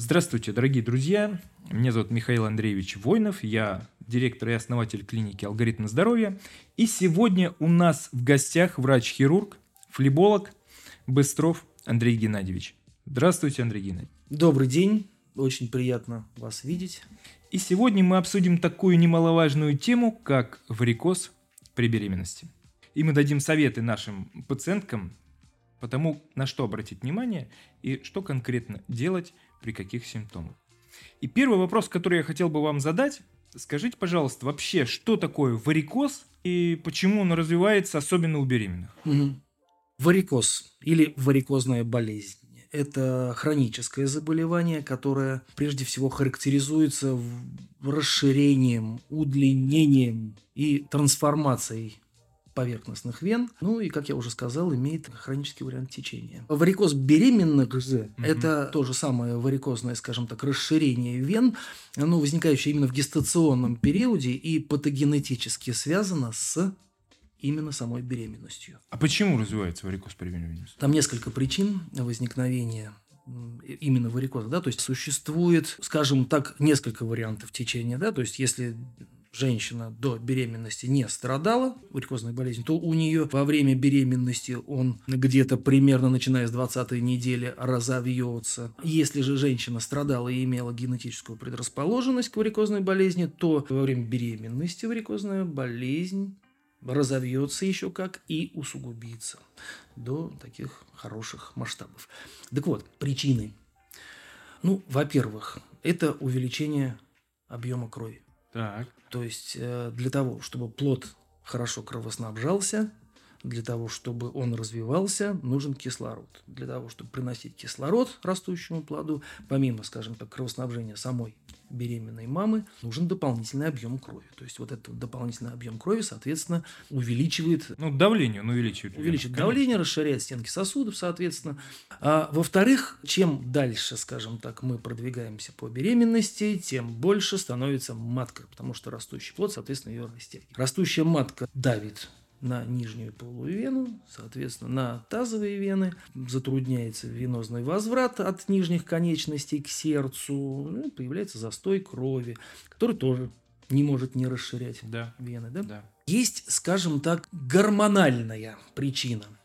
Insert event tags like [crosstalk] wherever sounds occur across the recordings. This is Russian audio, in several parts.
Здравствуйте, дорогие друзья. Меня зовут Михаил Андреевич Войнов. Я директор и основатель клиники «Алгоритм здоровья». И сегодня у нас в гостях врач-хирург, флеболог Быстров Андрей Геннадьевич. Здравствуйте, Андрей Геннадьевич. Добрый день. Очень приятно вас видеть. И сегодня мы обсудим такую немаловажную тему, как варикоз при беременности. И мы дадим советы нашим пациенткам по тому, на что обратить внимание и что конкретно делать при каких симптомах. И первый вопрос, который я хотел бы вам задать, скажите, пожалуйста, вообще, что такое варикоз и почему он развивается особенно у беременных? Угу. Варикоз или варикозная болезнь – это хроническое заболевание, которое прежде всего характеризуется расширением, удлинением и трансформацией поверхностных вен. Ну и, как я уже сказал, имеет хронический вариант течения. Варикоз беременных же угу. это то же самое варикозное, скажем так, расширение вен, оно возникающее именно в гестационном периоде и патогенетически связано с именно самой беременностью. А почему развивается варикоз при беременности? Там несколько причин возникновения именно варикоза, да, то есть существует, скажем так, несколько вариантов течения, да, то есть если женщина до беременности не страдала варикозной болезнью, то у нее во время беременности он где-то примерно начиная с 20 недели разовьется. Если же женщина страдала и имела генетическую предрасположенность к варикозной болезни, то во время беременности варикозная болезнь разовьется еще как и усугубится до таких хороших масштабов. Так вот, причины. Ну, во-первых, это увеличение объема крови. Так. То есть э, для того, чтобы плод хорошо кровоснабжался, для того, чтобы он развивался, нужен кислород. Для того, чтобы приносить кислород растущему плоду, помимо, скажем так, кровоснабжения самой беременной мамы, нужен дополнительный объем крови. То есть вот этот дополнительный объем крови, соответственно, увеличивает... Ну, давление он увеличивает. Увеличивает конечно. давление, расширяет стенки сосудов, соответственно. А, во-вторых, чем дальше, скажем так, мы продвигаемся по беременности, тем больше становится матка, потому что растущий плод, соответственно, ее растягивает. Растущая матка давит на нижнюю полую вену, соответственно, на тазовые вены, затрудняется венозный возврат от нижних конечностей к сердцу, ну, появляется застой крови, который тоже не может не расширять да. вены. Да? Да. Есть, скажем так, гормональная причина –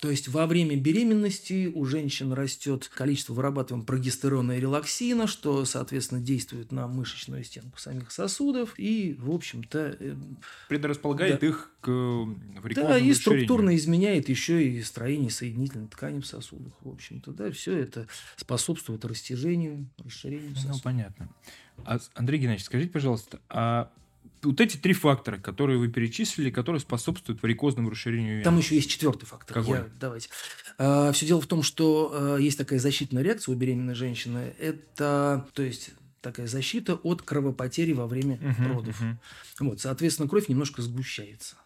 то есть во время беременности у женщин растет количество вырабатываемого прогестерона и релаксина, что, соответственно, действует на мышечную стенку самих сосудов и, в общем-то... Э, Предрасполагает да, их к Да, и структурно изменяет еще и строение соединительной ткани в сосудах, в общем-то. Да, все это способствует растяжению, расширению ну, сосудов. Ну, понятно. А, Андрей Геннадьевич, скажите, пожалуйста, а вот эти три фактора, которые вы перечислили, которые способствуют варикозному расширению вен. Там еще есть четвертый фактор. Какой? Я, давайте. А, все дело в том, что а, есть такая защитная реакция у беременной женщины. Это, то есть такая защита от кровопотери во время uh-huh, родов. Uh-huh. Вот, соответственно, кровь немножко сгущается.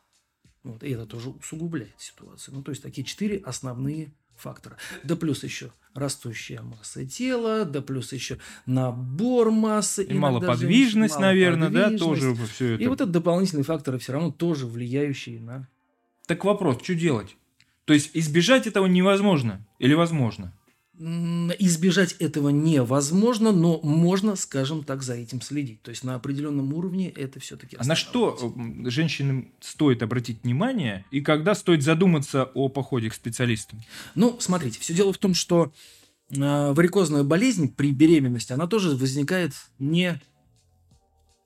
Вот, и это тоже усугубляет ситуацию. Ну, то есть такие четыре основные фактора. Да плюс еще растущая масса тела, да плюс еще набор массы. И малоподвижность, женщин, наверное, да, тоже все это. И вот это дополнительные факторы все равно тоже влияющие на... Так вопрос, что делать? То есть избежать этого невозможно или возможно? Избежать этого невозможно, но можно, скажем так, за этим следить. То есть на определенном уровне это все-таки. А на что женщинам стоит обратить внимание и когда стоит задуматься о походе к специалистам? Ну, смотрите, все дело в том, что э, варикозная болезнь при беременности, она тоже возникает не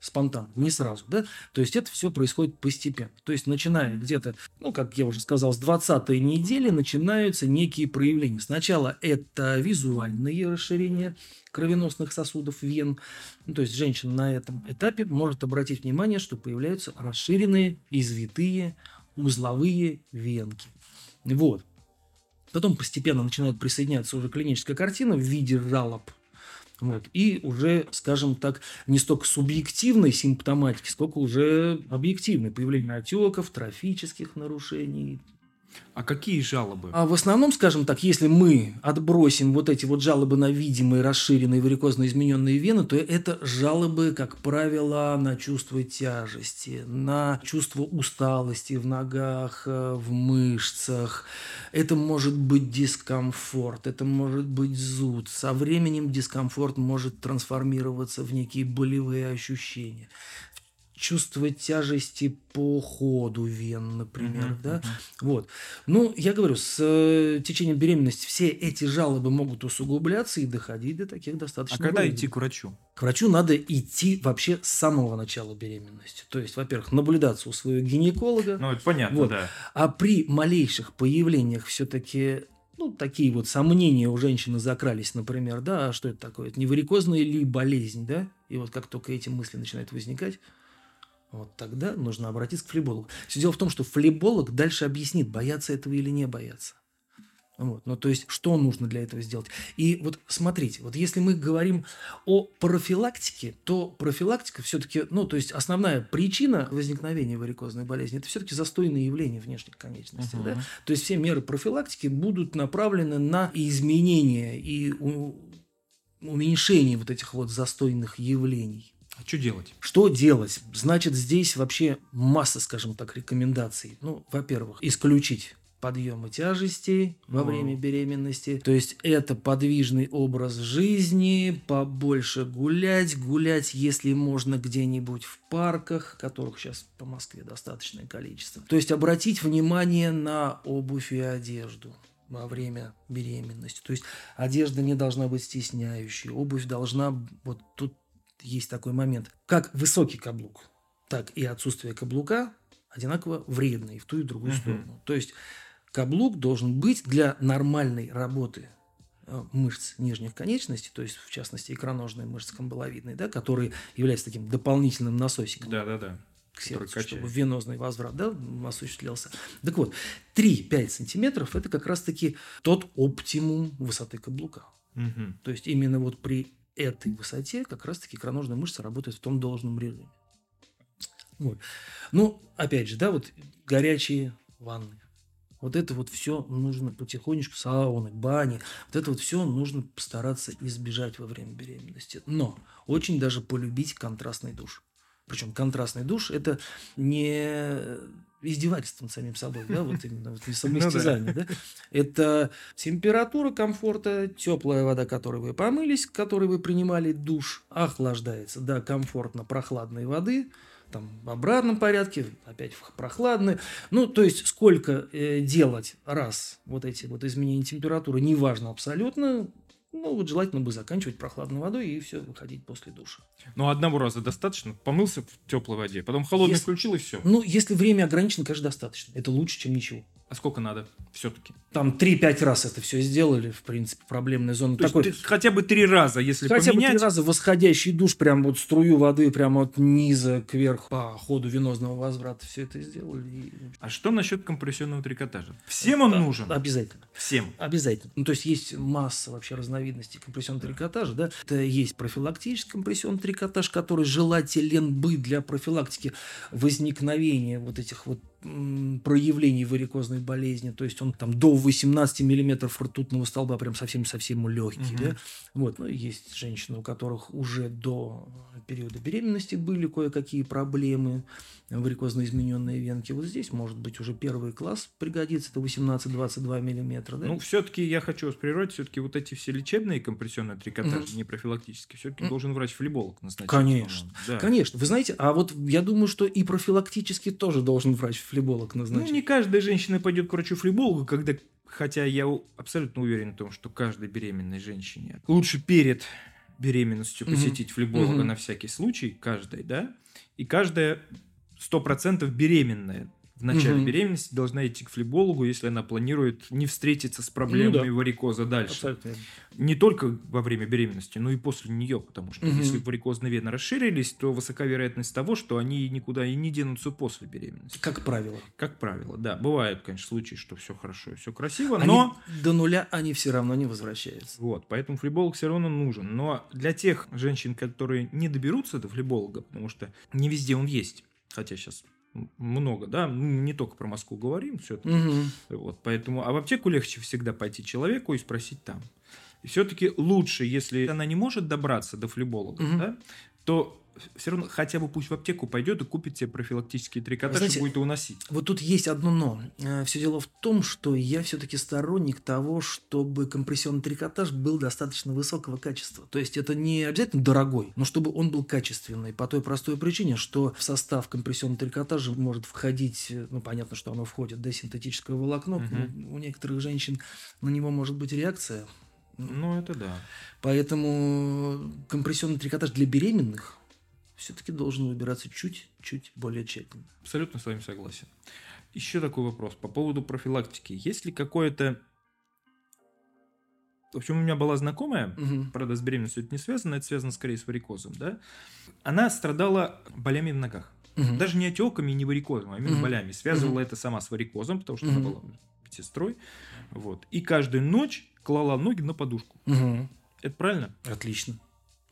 спонтанно, не сразу, да, то есть это все происходит постепенно, то есть начиная где-то, ну, как я уже сказал, с 20 недели начинаются некие проявления. Сначала это визуальные расширения кровеносных сосудов вен, ну, то есть женщина на этом этапе может обратить внимание, что появляются расширенные, извитые, узловые венки. Вот. Потом постепенно начинает присоединяться уже клиническая картина в виде жалоб вот. И уже, скажем так, не столько субъективной симптоматики, сколько уже объективной. Появление отеков, трофических нарушений. А какие жалобы? А в основном, скажем так, если мы отбросим вот эти вот жалобы на видимые, расширенные, варикозно измененные вены, то это жалобы, как правило, на чувство тяжести, на чувство усталости в ногах, э, в мышцах. Это может быть дискомфорт, это может быть зуд. Со временем дискомфорт может трансформироваться в некие болевые ощущения чувство тяжести по ходу вен, например, uh-huh, да, вот. Ну, я говорю, с э, течением беременности все эти жалобы могут усугубляться и доходить до таких достаточно. А когда болезней. идти к врачу? К врачу надо идти вообще с самого начала беременности. То есть, во-первых, наблюдаться у своего гинеколога. Ну, это понятно, вот. да. А при малейших появлениях все-таки ну, такие вот сомнения у женщины закрались, например, да, а что это такое? Это не варикозная ли болезнь, да? И вот как только эти мысли начинают возникать, вот тогда нужно обратиться к флебологу. Все дело в том, что флеболог дальше объяснит, бояться этого или не бояться. Вот. Ну, то есть, что нужно для этого сделать? И вот смотрите, вот если мы говорим о профилактике, то профилактика все-таки, ну, то есть, основная причина возникновения варикозной болезни – это все-таки застойные явления внешних конечностей. Uh-huh. Да? То есть, все меры профилактики будут направлены на изменение и уменьшение вот этих вот застойных явлений. А что делать? Что делать? Значит, здесь вообще масса, скажем так, рекомендаций. Ну, во-первых, исключить подъемы тяжестей во время беременности. То есть это подвижный образ жизни, побольше гулять, гулять, если можно, где-нибудь в парках, которых сейчас по Москве достаточное количество. То есть обратить внимание на обувь и одежду во время беременности. То есть одежда не должна быть стесняющей, обувь должна, вот тут есть такой момент, как высокий каблук, так и отсутствие каблука одинаково вредно и в ту и в другую uh-huh. сторону. То есть каблук должен быть для нормальной работы э, мышц нижних конечностей, то есть, в частности, икроножные мышцы камбаловидные, да, которые являются таким дополнительным насосиком. Да, да, да. К сердцу, чтобы венозный возврат да, осуществлялся. Так вот, 3-5 сантиметров – это как раз-таки тот оптимум высоты каблука. Угу. То есть, именно вот при этой высоте как раз-таки икроножная мышца работает в том должном режиме. Вот. Ну, опять же, да, вот горячие ванны. Вот это вот все нужно потихонечку, сауны, бани, вот это вот все нужно постараться избежать во время беременности. Но очень даже полюбить контрастный душ. Причем контрастный душ – это не издевательством самим собой, да, вот именно вот самоистязание, [laughs] ну, да. Это температура комфорта, теплая вода, которой вы помылись, которой вы принимали душ, охлаждается до комфортно прохладной воды, там в обратном порядке, опять в прохладной. Ну, то есть, сколько э, делать раз вот эти вот изменения температуры, неважно абсолютно, ну, вот желательно бы заканчивать прохладной водой и все, выходить после душа. Ну, одного раза достаточно? Помылся в теплой воде, потом холодный если, включил и все? Ну, если время ограничено, конечно, достаточно. Это лучше, чем ничего. А сколько надо все-таки? Там 3-5 раз это все сделали, в принципе, проблемная зона. То Такой... есть хотя бы три раза, если хотя поменять... бы три раза восходящий душ, прям вот струю воды прямо от низа кверху по ходу венозного возврата все это сделали. И... А что насчет компрессионного трикотажа? Всем он да, нужен? Обязательно. Всем? Обязательно. Ну, то есть есть масса вообще разновидностей компрессионного трикотажа, да. Это есть профилактический компрессионный трикотаж, который желателен бы для профилактики возникновения вот этих вот проявлений варикозной болезни, то есть он там до 18 миллиметров ртутного столба прям совсем-совсем легкий, угу. да? Вот, ну, есть женщины, у которых уже до периода беременности были кое-какие проблемы, варикозно измененные венки. Вот здесь, может быть, уже первый класс пригодится, это 18-22 миллиметра, да? Ну, все-таки я хочу вас прервать, все-таки вот эти все лечебные компрессионные трикотажи, угу. не профилактические, все-таки угу. должен врач-флеболог назначить. Конечно, да. конечно. Вы знаете, а вот я думаю, что и профилактически тоже должен врач-флеболог назначить. Ну, не каждая женщина пойдет к врачу-флебологу, когда Хотя я абсолютно уверен в том, что каждой беременной женщине лучше перед беременностью посетить угу. флеболога угу. на всякий случай, каждой, да, и каждая сто процентов беременная в начале угу. беременности должна идти к флебологу, если она планирует не встретиться с проблемами ну, да. варикоза дальше. Абсолютно. Не только во время беременности, но и после нее, потому что угу. если варикозные вены расширились, то высока вероятность того, что они никуда и не денутся после беременности. Как правило. Как правило, да. Бывают, конечно, случаи, что все хорошо и все красиво, они но... До нуля они все равно не возвращаются. Вот, поэтому флеболог все равно нужен. Но для тех женщин, которые не доберутся до флеболога, потому что не везде он есть, хотя сейчас много, да, мы не только про Москву говорим, все-таки. Мгм. Вот, поэтому, а в аптеку легче всегда пойти человеку и спросить там. И все-таки лучше, если она не может добраться до флеболога, Мгм. да, то все равно хотя бы пусть в аптеку пойдет и купит себе профилактический трикотаж Знаете, и будет его носить. Вот тут есть одно но. Все дело в том, что я все-таки сторонник того, чтобы компрессионный трикотаж был достаточно высокого качества. То есть это не обязательно дорогой, но чтобы он был качественный. По той простой причине, что в состав компрессионного трикотажа может входить, э, ну понятно, что оно входит, да, синтетическое волокно. Ну, У некоторых женщин на него может быть реакция. Ну, это да. Поэтому компрессионный трикотаж для беременных все-таки должен выбираться чуть-чуть более тщательно. Абсолютно с вами согласен. Еще такой вопрос по поводу профилактики. Есть ли какое-то... В общем, у меня была знакомая, Мгм. правда, с беременностью это не связано, это связано скорее с варикозом, да? Она страдала болями в ногах. Мгм. Даже не отеками, не варикозом, а именно Мгм. болями. Связывала это сама с варикозом, потому что она Мгм. была медсестрой. Вот. И каждую ночь клала ноги на подушку. Мгм. Это правильно? Отлично.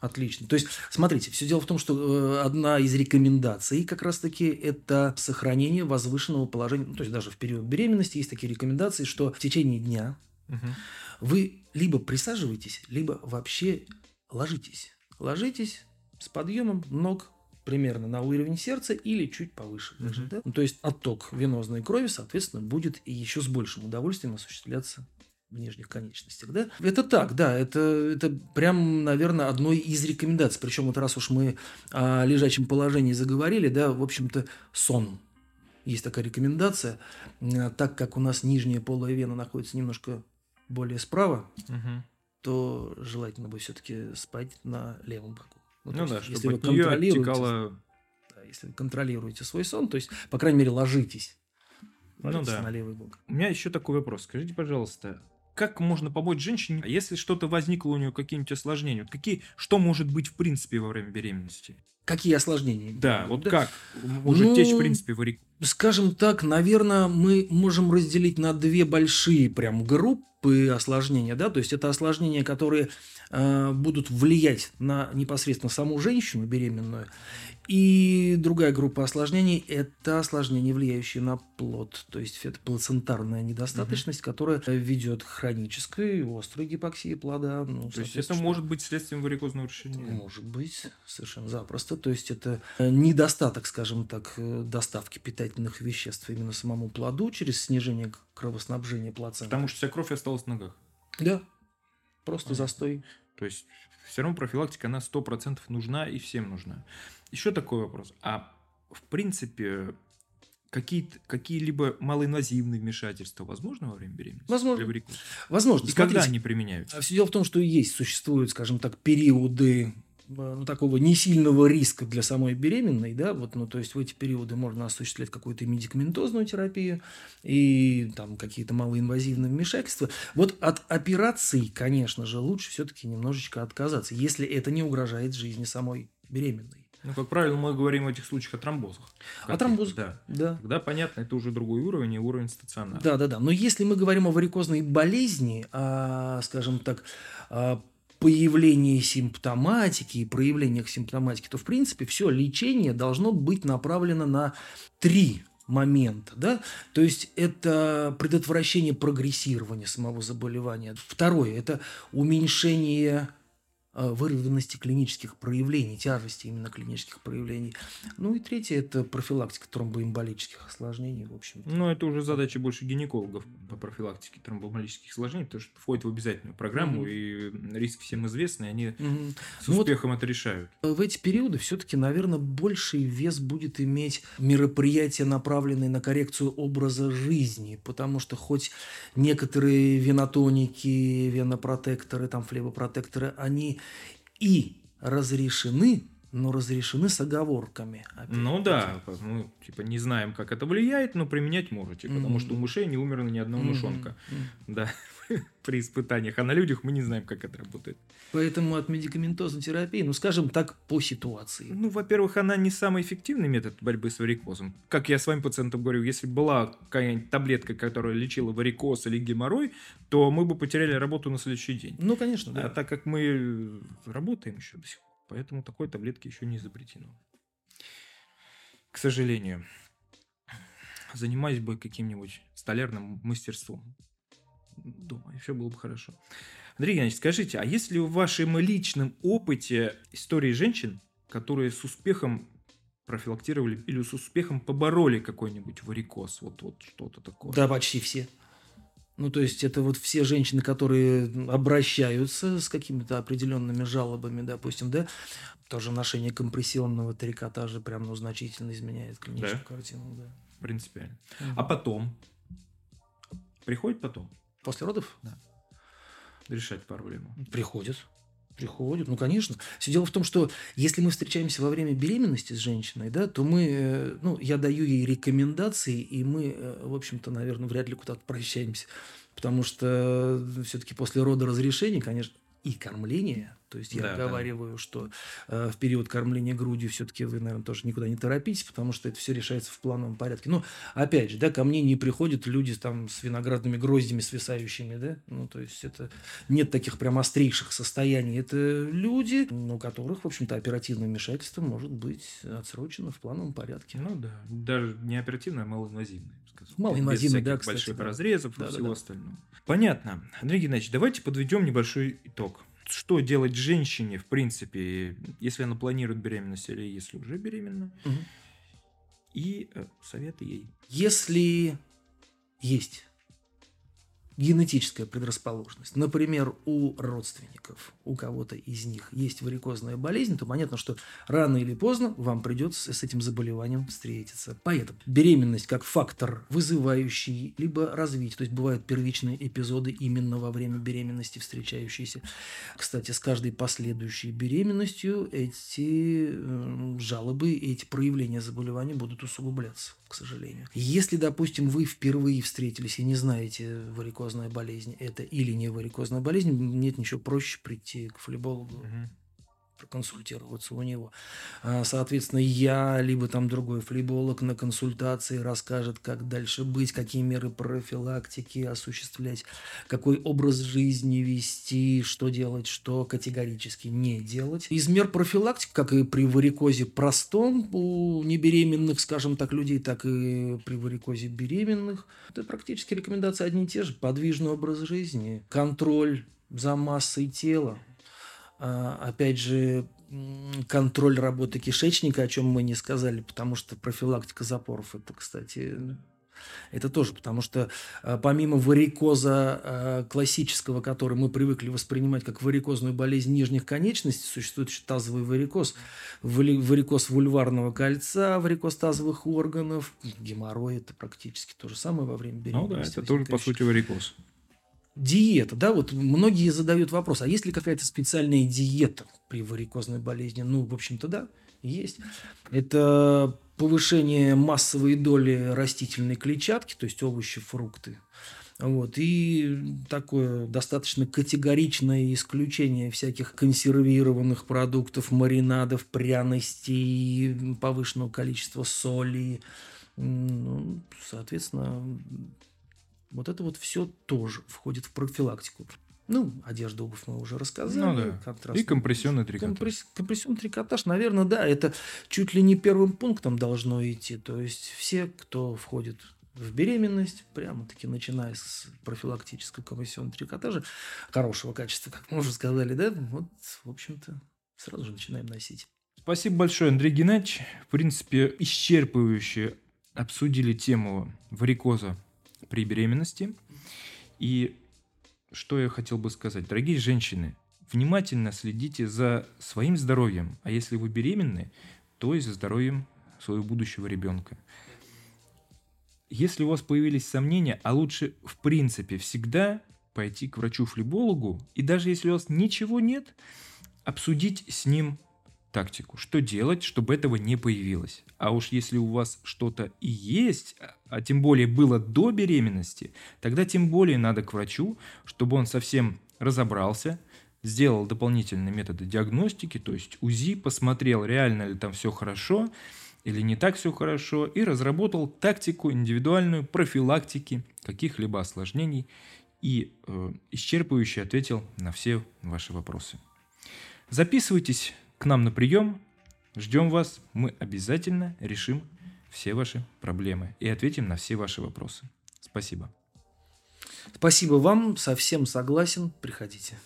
Отлично. То есть, смотрите, все дело в том, что э, одна из рекомендаций как раз-таки это сохранение возвышенного положения. Ну, то есть, даже в период беременности есть такие рекомендации, что в течение дня Мгм. вы либо присаживаетесь, либо вообще ложитесь. Ложитесь с подъемом ног примерно на уровень сердца или чуть повыше. даже, да? Ну, то есть отток венозной крови, соответственно, будет еще с большим удовольствием осуществляться в нижних конечностях. Да? Это так, да, это, это прям, наверное, одной из рекомендаций. Причем вот раз уж мы о лежачем положении заговорили, да, в общем-то, сон. Есть такая рекомендация, М, так как у нас нижняя полая вена находится немножко более справа, Мгм. то желательно бы все-таки спать на левом боку. Ну, то да, есть, если чтобы вы от нее контролируете- оттекало... да, если вы контролируете свой сон, то есть, по крайней мере, ложитесь. Ну Ложитесь да. на левый бок. У меня еще такой вопрос. Скажите, пожалуйста, как можно помочь женщине, а если что-то возникло у нее, какие-нибудь осложнения? Какие, что может быть в принципе во время беременности? Какие осложнения? Да, вот как может Ну, течь в принципе варик? Скажем так, наверное, мы можем разделить на две большие прям группы осложнения, да, то есть это осложнения, которые э, будут влиять на непосредственно саму женщину беременную, и другая группа осложнений – это осложнения, влияющие на плод, то есть это плацентарная недостаточность, которая ведет к хронической острой гипоксии плода. Ну, То есть это может быть следствием варикозного расширения? может быть, совершенно запросто. То есть это э, недостаток, скажем так, э, доставки питательных веществ именно самому плоду через снижение кровоснабжения плаценты. Потому что вся кровь осталась в ногах. Да, просто Понятно. застой. То есть все равно профилактика, она 100% нужна и всем нужна. Еще такой вопрос. А в принципе, какие-то, какие-либо малоинвазивные вмешательства возможны во время беременности? Возможно. Возможно, И когда смотрите, они применяются? Все дело в том, что есть, существуют, скажем так, периоды ну, такого не сильного риска для самой беременной, да, вот, ну, то есть в эти периоды можно осуществлять какую-то медикаментозную терапию и там какие-то малоинвазивные вмешательства. Вот от операций, конечно же, лучше все-таки немножечко отказаться, если это не угрожает жизни самой беременной. Ну, как правило, мы говорим в этих случаях о тромбозах. О тромбозах. Да. Да. Тогда, понятно, это уже другой уровень, и уровень стационара. Да, да, да. Но если мы говорим о варикозной болезни, о, скажем так, о появлении симптоматики и проявлениях симптоматики, то, в принципе, все лечение должно быть направлено на три момента, да, то есть это предотвращение прогрессирования самого заболевания. Второе – это уменьшение выраженности клинических проявлений, тяжести именно клинических проявлений. Ну и третье – это профилактика тромбоэмболических осложнений, в общем Ну, это уже задача больше гинекологов по профилактике тромбомолических осложнений, потому что входит в обязательную программу, Мгм. и риски всем известны, они Мгм. с Ну вот успехом это решают. В эти периоды все-таки, наверное, больший вес будет иметь мероприятия, направленные на коррекцию образа жизни, потому что хоть некоторые венотоники, венопротекторы, там флебопротекторы, они и разрешены, но разрешены с оговорками. опять-таки. Ну да, мы типа не знаем, как это влияет, но применять можете, потому Мгм. что у мышей не умерло ни одного Мгм. мышонка. Мгм. Да, [laughs] при испытаниях. А на людях мы не знаем, как это работает. Поэтому от медикаментозной терапии, ну, скажем так, по ситуации. Ну, во-первых, она не самый эффективный метод борьбы с варикозом. Как я своим пациентам говорю, если бы была какая-нибудь таблетка, которая лечила варикоз или геморрой, то мы бы потеряли работу на следующий день. Ну, конечно, да. А так как мы работаем еще до сих пор, поэтому такой таблетки еще не изобретено. К сожалению. занимаюсь бы каким-нибудь столярным мастерством. Думаю, все было бы хорошо. Андрей Геннадьевич, скажите, а есть ли в вашем личном опыте истории женщин, которые с успехом профилактировали или с успехом побороли какой-нибудь варикоз? Вот, вот что-то такое. Да, почти все. Ну, то есть это вот все женщины, которые обращаются с какими-то определенными жалобами, допустим, да, тоже ношение компрессионного трикотажа прям, ну, значительно изменяет клиническую да? картину, да. Принципиально. Угу. А потом? Приходит потом? После родов? Да. Решать проблему. Приходит. Приходит, ну, конечно. Все дело в том, что если мы встречаемся во время беременности с женщиной, да, то мы, э, ну, я даю ей рекомендации, и мы, э, в общем-то, наверное, вряд ли куда-то прощаемся. Потому что э, все-таки после рода разрешения, конечно, и кормление. То есть я да, оговариваю, да. что э, в период кормления грудью все-таки вы, наверное, тоже никуда не торопитесь, потому что это все решается в плановом порядке. Но опять же, да, ко мне не приходят люди там с виноградными гроздями свисающими, да, ну то есть это нет таких прям острейших состояний. Это люди, у которых, в общем-то, оперативное вмешательство может быть отсрочено в плановом порядке. Ну да, даже не оперативное, а малоинвазивное. Малоинвазивное, да, кстати. больших да. разрезов да, и да, всего да. остального. Понятно. Андрей Геннадьевич, давайте подведем небольшой итог что делать женщине, в принципе, если она планирует беременность или если уже беременна. Угу. И э, советы ей. Если есть генетическая предрасположенность, например, у родственников, у кого-то из них есть варикозная болезнь, то понятно, что рано или поздно вам придется с этим заболеванием встретиться. Поэтому беременность как фактор, вызывающий либо развитие, то есть бывают первичные эпизоды именно во время беременности встречающиеся. Кстати, с каждой последующей беременностью эти э, жалобы, эти проявления заболевания будут усугубляться к сожалению. Если, допустим, вы впервые встретились и не знаете, варикозная болезнь это или не варикозная болезнь, нет ничего проще прийти к флебологу. Угу проконсультироваться у него. А, соответственно, я, либо там другой флеболог на консультации расскажет, как дальше быть, какие меры профилактики осуществлять, какой образ жизни вести, что делать, что категорически не делать. Из мер профилактики, как и при варикозе простом у небеременных, скажем так, людей, так и при варикозе беременных, это практически рекомендации одни и те же. Подвижный образ жизни, контроль за массой тела, опять же, контроль работы кишечника, о чем мы не сказали, потому что профилактика запоров, это, кстати, это тоже, потому что а, помимо варикоза а, классического, который мы привыкли воспринимать как варикозную болезнь нижних конечностей, существует еще тазовый варикоз, варикоз вульварного кольца, варикоз тазовых органов, геморрой – это практически то же самое во время беременности. Ну да, это тоже, по сути, варикоз диета, да, вот многие задают вопрос, а есть ли какая-то специальная диета при варикозной болезни? Ну, в общем-то, да, есть. Это повышение массовой доли растительной клетчатки, то есть овощи, фрукты. Вот, и такое достаточно категоричное исключение всяких консервированных продуктов, маринадов, пряностей, повышенного количества соли. Ну, соответственно, вот это вот все тоже входит в профилактику. Ну, одежда, обувь мы уже рассказали. Ну, да. И компрессионный трикотаж. Компресс... Компрессионный трикотаж, наверное, да, это чуть ли не первым пунктом должно идти. То есть все, кто входит в беременность, прямо-таки начиная с профилактического компрессионного трикотажа, хорошего качества, как мы уже сказали, да, вот, в общем-то, сразу же начинаем носить. Спасибо большое, Андрей Геннадьевич. В принципе, исчерпывающе обсудили тему варикоза при беременности. И что я хотел бы сказать? Дорогие женщины, внимательно следите за своим здоровьем. А если вы беременны, то и за здоровьем своего будущего ребенка. Если у вас появились сомнения, а лучше в принципе всегда пойти к врачу-флебологу, и даже если у вас ничего нет, обсудить с ним тактику, что делать, чтобы этого не появилось. А уж если у вас что-то и есть, а тем более было до беременности, тогда тем более надо к врачу, чтобы он совсем разобрался, сделал дополнительные методы диагностики, то есть УЗИ, посмотрел, реально ли там все хорошо или не так все хорошо, и разработал тактику индивидуальную профилактики каких-либо осложнений и э, исчерпывающе ответил на все ваши вопросы. Записывайтесь к нам на прием. Ждем вас. Мы обязательно решим все ваши проблемы и ответим на все ваши вопросы. Спасибо. Спасибо вам, совсем согласен, приходите.